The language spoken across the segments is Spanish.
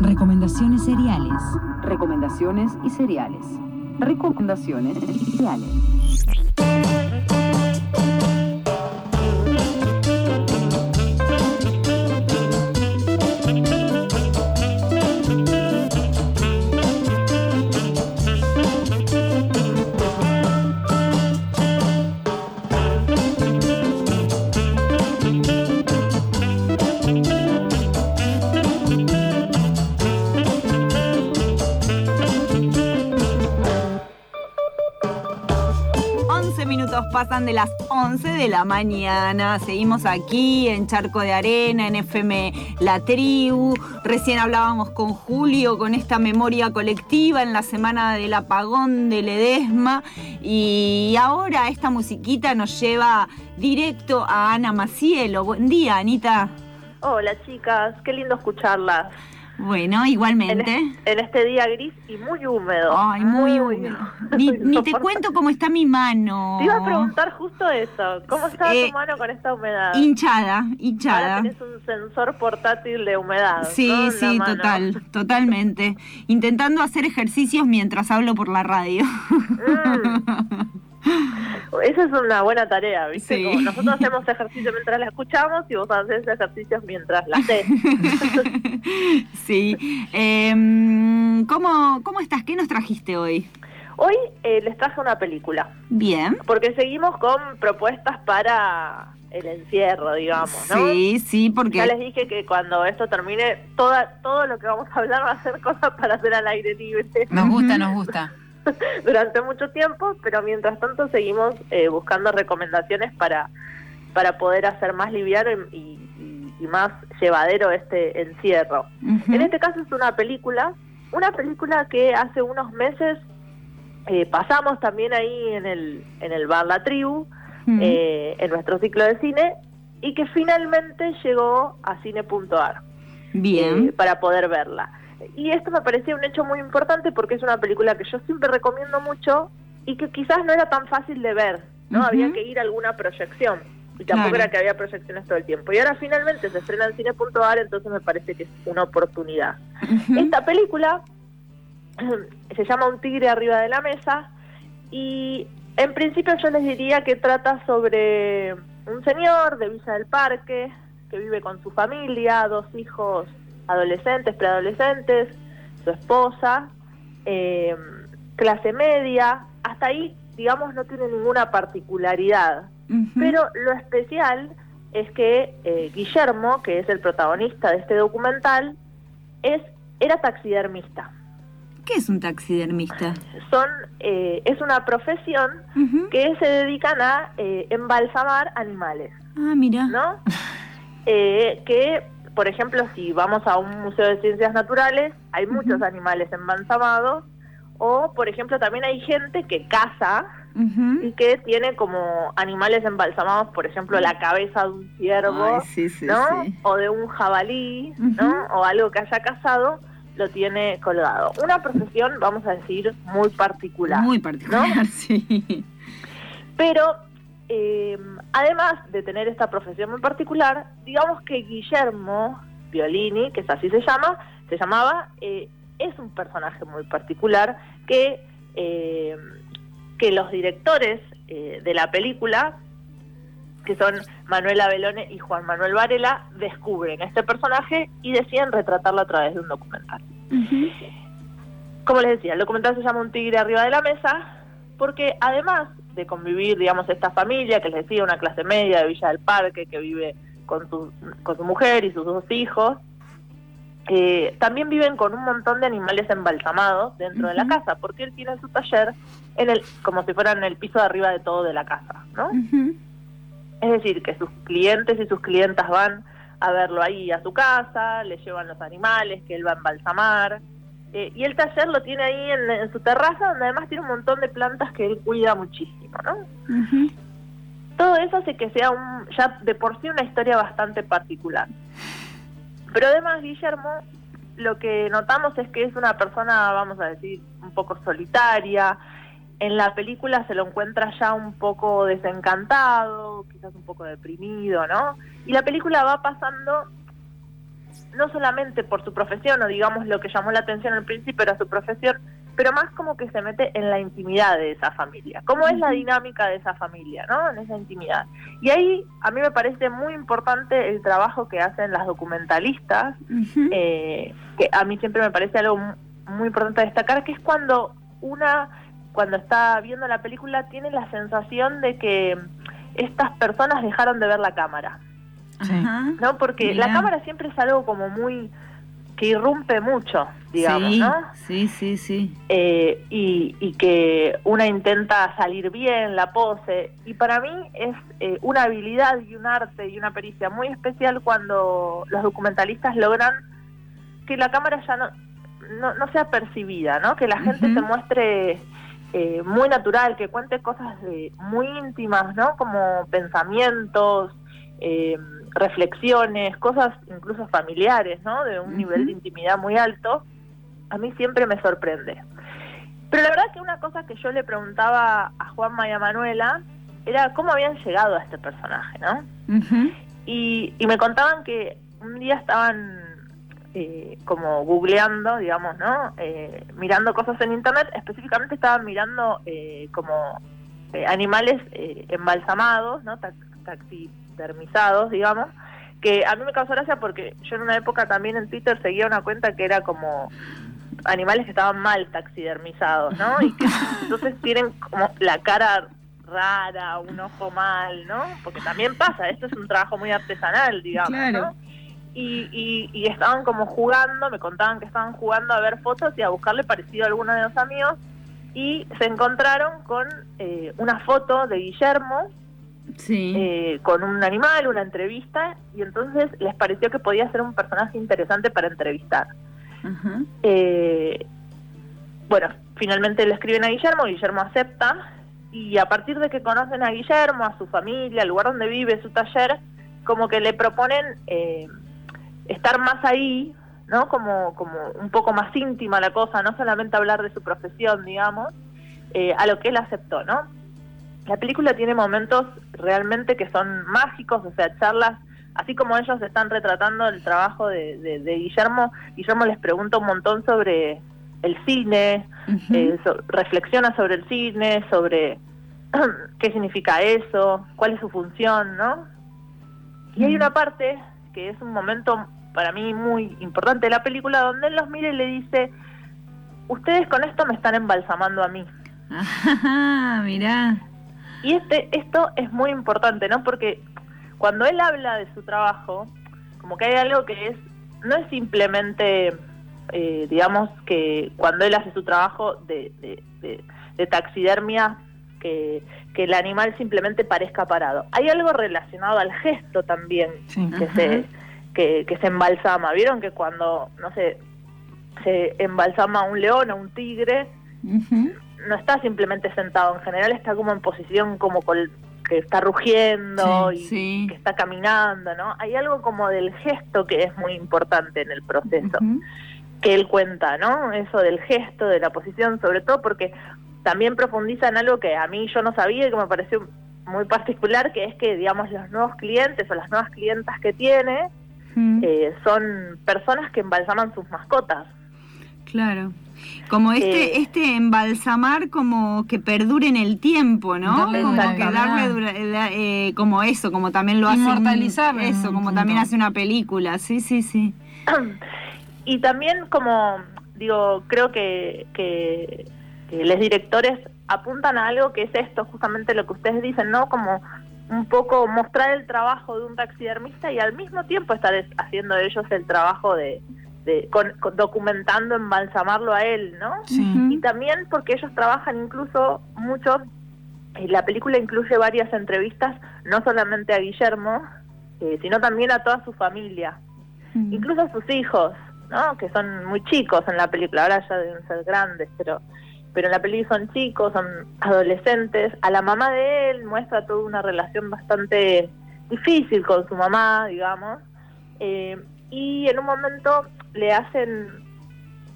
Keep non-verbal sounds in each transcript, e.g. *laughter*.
Recomendaciones seriales. Recomendaciones y cereales. Recomendaciones y. pasan de las 11 de la mañana. Seguimos aquí en Charco de Arena, en FM La Tribu. Recién hablábamos con Julio con esta memoria colectiva en la semana del apagón de Ledesma. Y ahora esta musiquita nos lleva directo a Ana Macielo. Buen día, Anita. Hola, chicas. Qué lindo escucharlas. Bueno, igualmente. En, este día gris y muy húmedo. Ay, muy, húmedo. Ni, te cuento cómo está mi mano. Te iba a preguntar justo eso. ¿Cómo está tu mano con esta humedad? Hinchada, hinchada. Ahora un sensor portátil de humedad. Sí, sí, total, totalmente. Intentando hacer ejercicios mientras hablo por la radio. Mm. *laughs* Esa es una buena tarea, ¿viste? nosotros hacemos ejercicio mientras la escuchamos y vos haces ejercicios mientras la haces. *laughs* sí. Em, ¿cómo, ¿Cómo estás? ¿Qué nos trajiste hoy? Hoy eh, les traje una película. Bien. Porque seguimos con propuestas para el encierro, digamos, ¿no? Sí, sí, porque... Ya les dije que cuando esto termine, toda, todo lo que vamos a hablar va a ser cosas para hacer al aire libre. Nos gusta, nos gusta. *laughs* durante mucho tiempo, pero mientras tanto seguimos eh, buscando recomendaciones para, para poder hacer más liviano y, más llevadero este encierro. En este caso es una película, una película que hace unos meses eh, pasamos también ahí en el, en el bar La Tribu, eh, en nuestro ciclo de cine, y que finalmente llegó a cine.ar. Bien. para poder verla. Y esto me parecía un hecho muy importante porque es una película que yo siempre recomiendo mucho y que quizás no era tan fácil de ver, ¿no? Había que ir a alguna proyección. Y tampoco era que había proyecciones todo el tiempo. Y ahora finalmente se estrena en cine.ar, entonces me parece que es una oportunidad. Esta película *clears throat* se llama Un tigre arriba de la mesa y en principio yo les diría que trata sobre un señor de Villa del Parque que vive con su familia, dos hijos adolescentes, preadolescentes, su esposa, eh, clase media, hasta ahí, digamos, no tiene ninguna particularidad. Pero lo especial es que eh, Guillermo, que es el protagonista de este documental, es era taxidermista. ¿Qué es un taxidermista? Son eh, es una profesión que se dedican a embalsamar animales. Ah, mira. ¿No? *laughs* que por ejemplo, si vamos a un museo de ciencias naturales, hay muchos animales embalsamados, o por ejemplo también hay gente que caza y que tiene como animales embalsamados, por ejemplo la cabeza de un ciervo, ¿no? O de un jabalí, ¿no? O algo que haya cazado, lo tiene colgado. Una profesión, vamos a decir, muy particular. Muy particular, *laughs* sí. Pero eh, además de tener esta profesión muy particular, digamos que Guillermo Violini, que es así se llama, se llamaba, eh, es un personaje muy particular que, eh, que los directores eh, de la película, que son Manuela Belone y Juan Manuel Varela, descubren este personaje y deciden retratarlo a través de un documental. Como les decía, el documental se llama Un tigre arriba de la mesa, porque además de convivir, digamos, esta familia que les decía, una clase media de Villa del Parque que vive con su, con su mujer y sus dos hijos, eh, también viven con un montón de animales embalsamados dentro de la casa, porque él tiene su taller en el, como si fuera en el piso de arriba de todo de la casa, ¿no? Es decir, que sus clientes y sus clientas van a verlo ahí a su casa, le llevan los animales que él va a embalsamar, eh, y el taller lo tiene ahí en, su terraza, donde además tiene un montón de plantas que él cuida muchísimo, ¿no? Todo eso hace que sea un, ya de por sí una historia bastante particular. Pero además, Guillermo, lo que notamos es que es una persona, vamos a decir, un poco solitaria. En la película se lo encuentra ya un poco desencantado, quizás un poco deprimido, ¿no? Y la película va pasando no solamente por su profesión o digamos lo que llamó la atención al principio era su profesión, pero más como que se mete en la intimidad de esa familia. ¿Cómo es la dinámica de esa familia, no? En esa intimidad. Y ahí a mí me parece muy importante el trabajo que hacen las documentalistas, eh, que a mí siempre me parece algo muy importante destacar, que es cuando una, cuando está viendo la película, tiene la sensación de que estas personas dejaron de ver la cámara. ¿No? Porque la cámara siempre es algo como muy que irrumpe mucho, digamos, sí, ¿no? Sí, sí, sí. Eh, y, y, que una intenta salir bien, la pose. Y para mí es eh, una habilidad y un arte y una pericia muy especial cuando los documentalistas logran que la cámara ya no, no, no sea percibida, ¿no? Que la gente se muestre eh, muy natural, que cuente cosas de, muy íntimas, ¿no? Como pensamientos, eh, reflexiones, cosas incluso familiares, ¿no? De un nivel de intimidad muy alto, a mí siempre me sorprende. Pero la verdad que una cosa que yo le preguntaba a Juanma y a Manuela era cómo habían llegado a este personaje, ¿no? y, y, me contaban que un día estaban eh, como googleando, digamos, ¿no? Eh, mirando cosas en internet, específicamente estaban mirando eh, como eh, animales embalsamados, ¿no? Taxi taxidermizados, digamos, que a mí me causó gracia porque yo en una época también en Twitter seguía una cuenta que era como animales que estaban mal taxidermizados, ¿no? Y que *laughs* entonces tienen como la cara rara, un ojo mal, ¿no? Porque también pasa, esto es un trabajo muy artesanal, digamos, ¿no? Y, y, y, estaban como jugando, me contaban que estaban jugando a ver fotos y a buscarle parecido a alguno de los amigos y se encontraron con eh, una foto de Guillermo sí. eh, con un animal, una entrevista, y entonces les pareció que podía ser un personaje interesante para entrevistar. eh, bueno, finalmente le escriben a Guillermo, Guillermo acepta, y a partir de que conocen a Guillermo, a su familia, al lugar donde vive, su taller, como que le proponen eh, estar más ahí, ¿no? Como, como un poco más íntima la cosa, no solamente hablar de su profesión, digamos, eh, a lo que él aceptó, ¿no? La película tiene momentos realmente que son mágicos, o sea, charlas, así como ellos están retratando el trabajo de, de, de Guillermo, Guillermo les pregunta un montón sobre el cine, eh, so, reflexiona sobre el cine, sobre *clears throat* qué significa eso, cuál es su función, ¿no? Y hay una parte que es un momento para mí muy importante de la película donde él los mira y le dice, ustedes con esto me están embalsamando a mí. Ajá, *laughs* mirá. Y este, esto es muy importante, ¿no? Porque cuando él habla de su trabajo, como que hay algo que es, no es simplemente, eh, digamos, que cuando él hace su trabajo de, de, de, de taxidermia, que, que, el animal simplemente parezca parado. Hay algo relacionado al gesto también sí. que, se, que, que se embalsama. ¿Vieron que cuando, no sé, se embalsama un león o un tigre, uh -huh no está simplemente sentado, en general está como en posición como col, que está rugiendo sí, y sí. que está caminando, ¿no? Hay algo como del gesto que es muy importante en el proceso, uh -huh. que él cuenta, ¿no? Eso del gesto, de la posición, sobre todo porque también profundiza en algo que a mí yo no sabía y que me pareció muy particular, que es que, digamos, los nuevos clientes o las nuevas clientas que tiene uh -huh. eh, son personas que embalsaman sus mascotas. Claro. Como este, eh, este embalsamar como que perdure en el tiempo, ¿no? Darle como que darle dura, eh, como eso, como también lo hace Inmortalizar. Eso, como también hace una película, sí, sí, sí. Y también como, digo, creo que, que, que los directores apuntan a algo que es esto, justamente lo que ustedes dicen, ¿no? Como un poco mostrar el trabajo de un taxidermista y al mismo tiempo estar haciendo ellos el trabajo de, de, con, con, documentando, embalsamarlo a él, ¿no? Sí. Y también porque ellos trabajan incluso mucho, eh, la película incluye varias entrevistas, no solamente a Guillermo, eh, sino también a toda su familia, mm. incluso a sus hijos, ¿no? Que son muy chicos en la película, ahora ya deben ser grandes, pero pero en la película son chicos, son adolescentes. A la mamá de él muestra toda una relación bastante difícil con su mamá, digamos. Eh, y en un momento le hacen,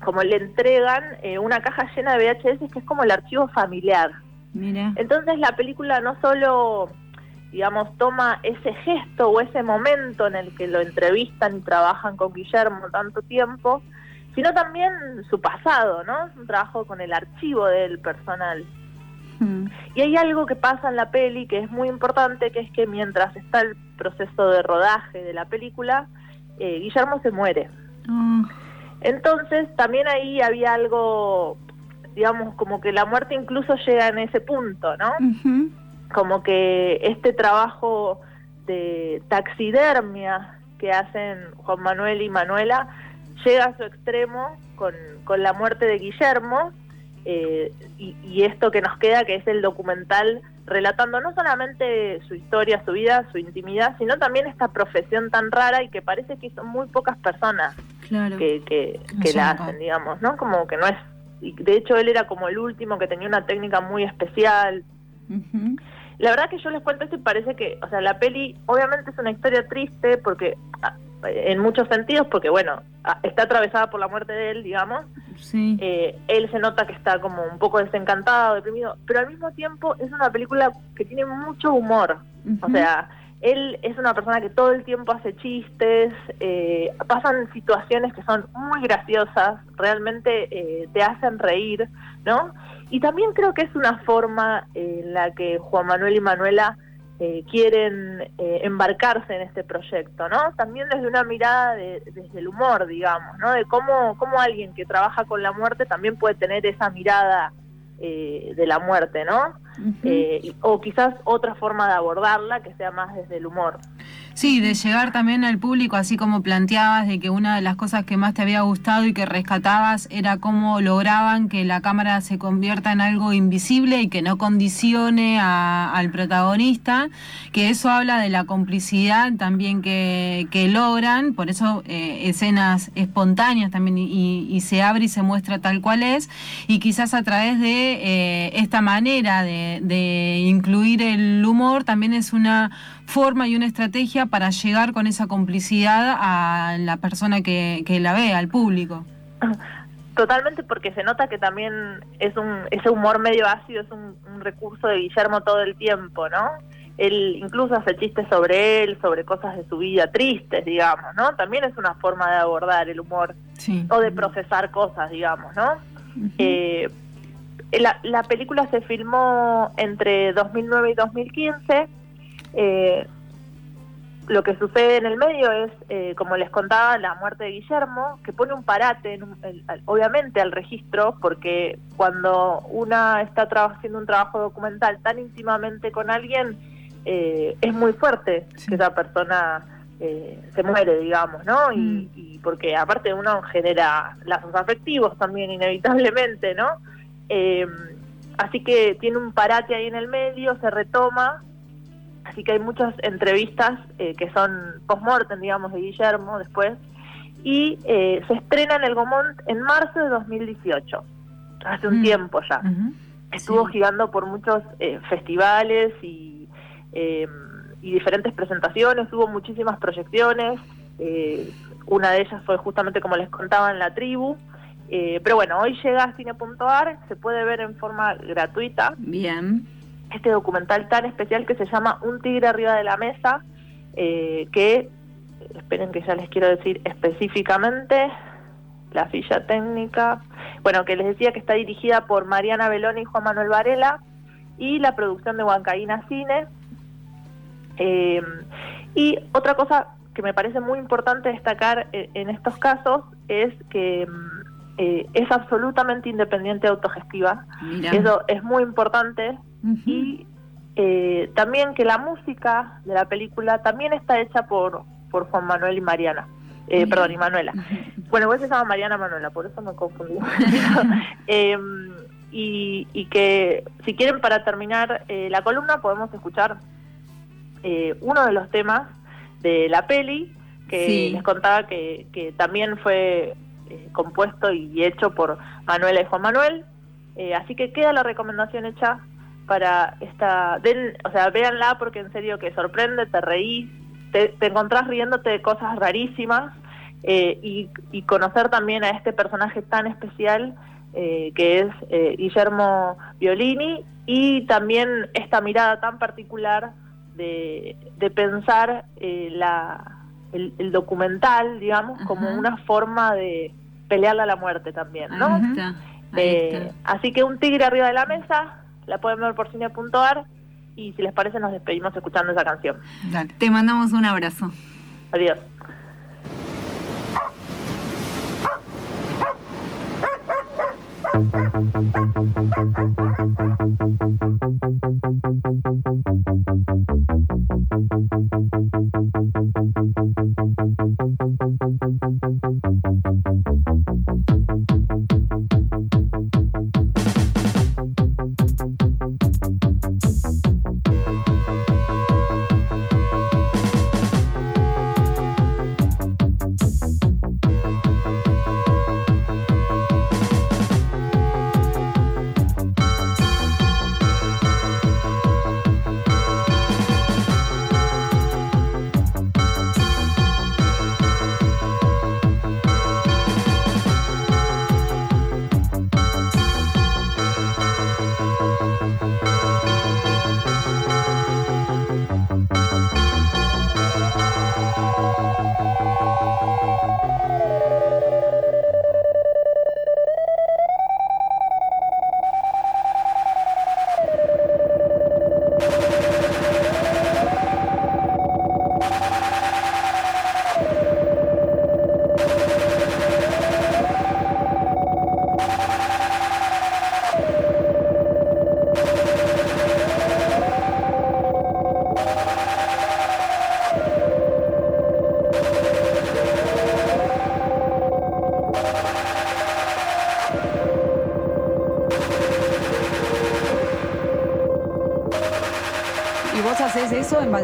como le entregan eh, una caja llena de VHS que es como el archivo familiar. Mira. Entonces la película no solo digamos, toma ese gesto o ese momento en el que lo entrevistan y trabajan con Guillermo tanto tiempo, sino también su pasado, ¿no? Es un trabajo con el archivo del personal. Mm. Y hay algo que pasa en la peli que es muy importante, que es que mientras está el proceso de rodaje de la película, eh, Guillermo se muere. Ah, Entonces también ahí había algo, digamos, como que la muerte incluso llega en ese punto, ¿no? Como que este trabajo de taxidermia que hacen Juan Manuel y Manuela llega a su extremo con, con la muerte de Guillermo eh, y, y esto que nos queda, que es el documental relatando no solamente su historia, su vida, su intimidad, sino también esta profesión tan rara y que parece que son muy pocas personas Claro. que, que, que la hacen, digamos, ¿no? Como que no es... Y de hecho él era como el último que tenía una técnica muy especial. La verdad que yo les cuento esto y parece que, o sea, la peli obviamente es una historia triste porque, en muchos sentidos, porque bueno, está atravesada por la muerte de él, digamos. Sí. Eh, él se nota que está como un poco desencantado, deprimido, pero al mismo tiempo es una película que tiene mucho humor. O sea, él es una persona que todo el tiempo hace chistes, eh, pasan situaciones que son muy graciosas, realmente eh, te hacen reír, ¿no? Y también creo que es una forma en la que Juan Manuel y Manuela eh, quieren eh, embarcarse en este proyecto, ¿no? También desde una mirada de- desde el humor, digamos, ¿no? De cómo, cómo alguien que trabaja con la muerte también puede tener esa mirada eh, de la muerte, ¿no? Eh, y- o quizás otra forma de abordarla que sea más desde el humor. Sí, de llegar también al público, así como planteabas, de que una de las cosas que más te había gustado y que rescatabas era cómo lograban que la cámara se convierta en algo invisible y que no condicione a- al protagonista, que eso habla de la complicidad también que, que logran, por eso eh, escenas espontáneas también y, se abre y se muestra tal cual es, y quizás a través de eh, esta manera de, de incluir el humor también es una forma y una estrategia para llegar con esa complicidad a la persona que, que la ve, al público. Totalmente porque se nota que también es un ese humor medio ácido es un, un recurso de Guillermo todo el tiempo, ¿no? Él incluso hace chistes sobre él, sobre cosas de su vida tristes, digamos, ¿no? También es una forma de abordar el humor Sí. o de procesar cosas, digamos, ¿no? Eh, la, la película se filmó entre 2009 y 2015. Eh, lo que sucede en el medio es, eh, como les contaba, la muerte de Guillermo, que pone un parate, en un- el- al- obviamente, al registro, porque cuando una está haciendo un trabajo documental tan íntimamente con alguien, eh, es muy fuerte Sí. que esa persona eh, se muere, digamos, ¿no? Y, Mm. y porque aparte uno genera lazos afectivos también, inevitablemente, ¿no? Eh, así que tiene un parate ahí en el medio, se retoma, así que hay muchas entrevistas eh, que son post-mortem, digamos, de Guillermo después, y eh, se estrena en el Gomont en marzo de 2018, hace un Mm. tiempo ya. Estuvo Sí. girando por muchos eh, festivales y, eh, y diferentes presentaciones, hubo muchísimas proyecciones, eh, una de ellas fue justamente como les contaba en la tribu, eh, pero bueno, hoy llega a cine.ar, se puede ver en forma gratuita Bien. Este documental tan especial que se llama Un tigre arriba de la mesa, eh, que, esperen que ya les quiero decir específicamente, la ficha técnica, bueno, que les decía que está dirigida por Mariana Beloni y Juan Manuel Varela, y la producción de Huancaína Cine. Eh, y otra cosa que me parece muy importante destacar eh, en estos casos es que mm, eh, es absolutamente independiente autogestiva. Mira. Eso es muy importante Y eh, también que la música de la película también está hecha por, por Juan Manuel y Mariana. Eh, perdón, y Manuela. *laughs* Bueno, igual se llama Mariana Manuela, por eso me confundí. *laughs* Eh, y, y que si quieren para terminar eh, la columna podemos escuchar eh, uno de los temas de la peli que Sí. les contaba que, que también fue eh, compuesto y hecho por Manuela y Juan Manuel. Así que queda la recomendación hecha para esta, den, o sea, véanla porque en serio que sorprende, te reís, te, te encontrás riéndote de cosas rarísimas eh, y, y conocer también a este personaje tan especial eh, que es eh, Guillermo Violini y también esta mirada tan particular de, de pensar eh, la, el, el documental, digamos, como una forma de pelearle a la muerte también, ¿no? Ahí está, ahí Eh, está. así que un tigre arriba de la mesa, la pueden ver por cine.ar y si les parece nos despedimos escuchando esa canción. Dale. Te mandamos un abrazo. Adiós. *laughs*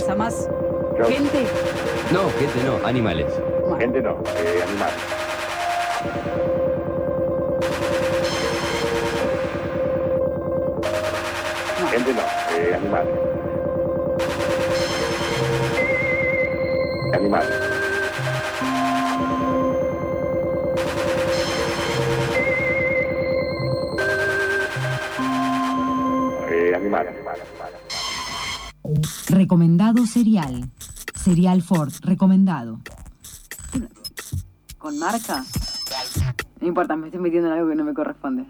Yo- gente? No, gente no, animales. Bueno, Gente no, eh, animales. Gente no, eh, animales. Animales. Eh, animales, animales, animales. Recomendado serial. Serial Ford, recomendado. ¿Con marca? No importa, me estoy metiendo en algo que no me corresponde.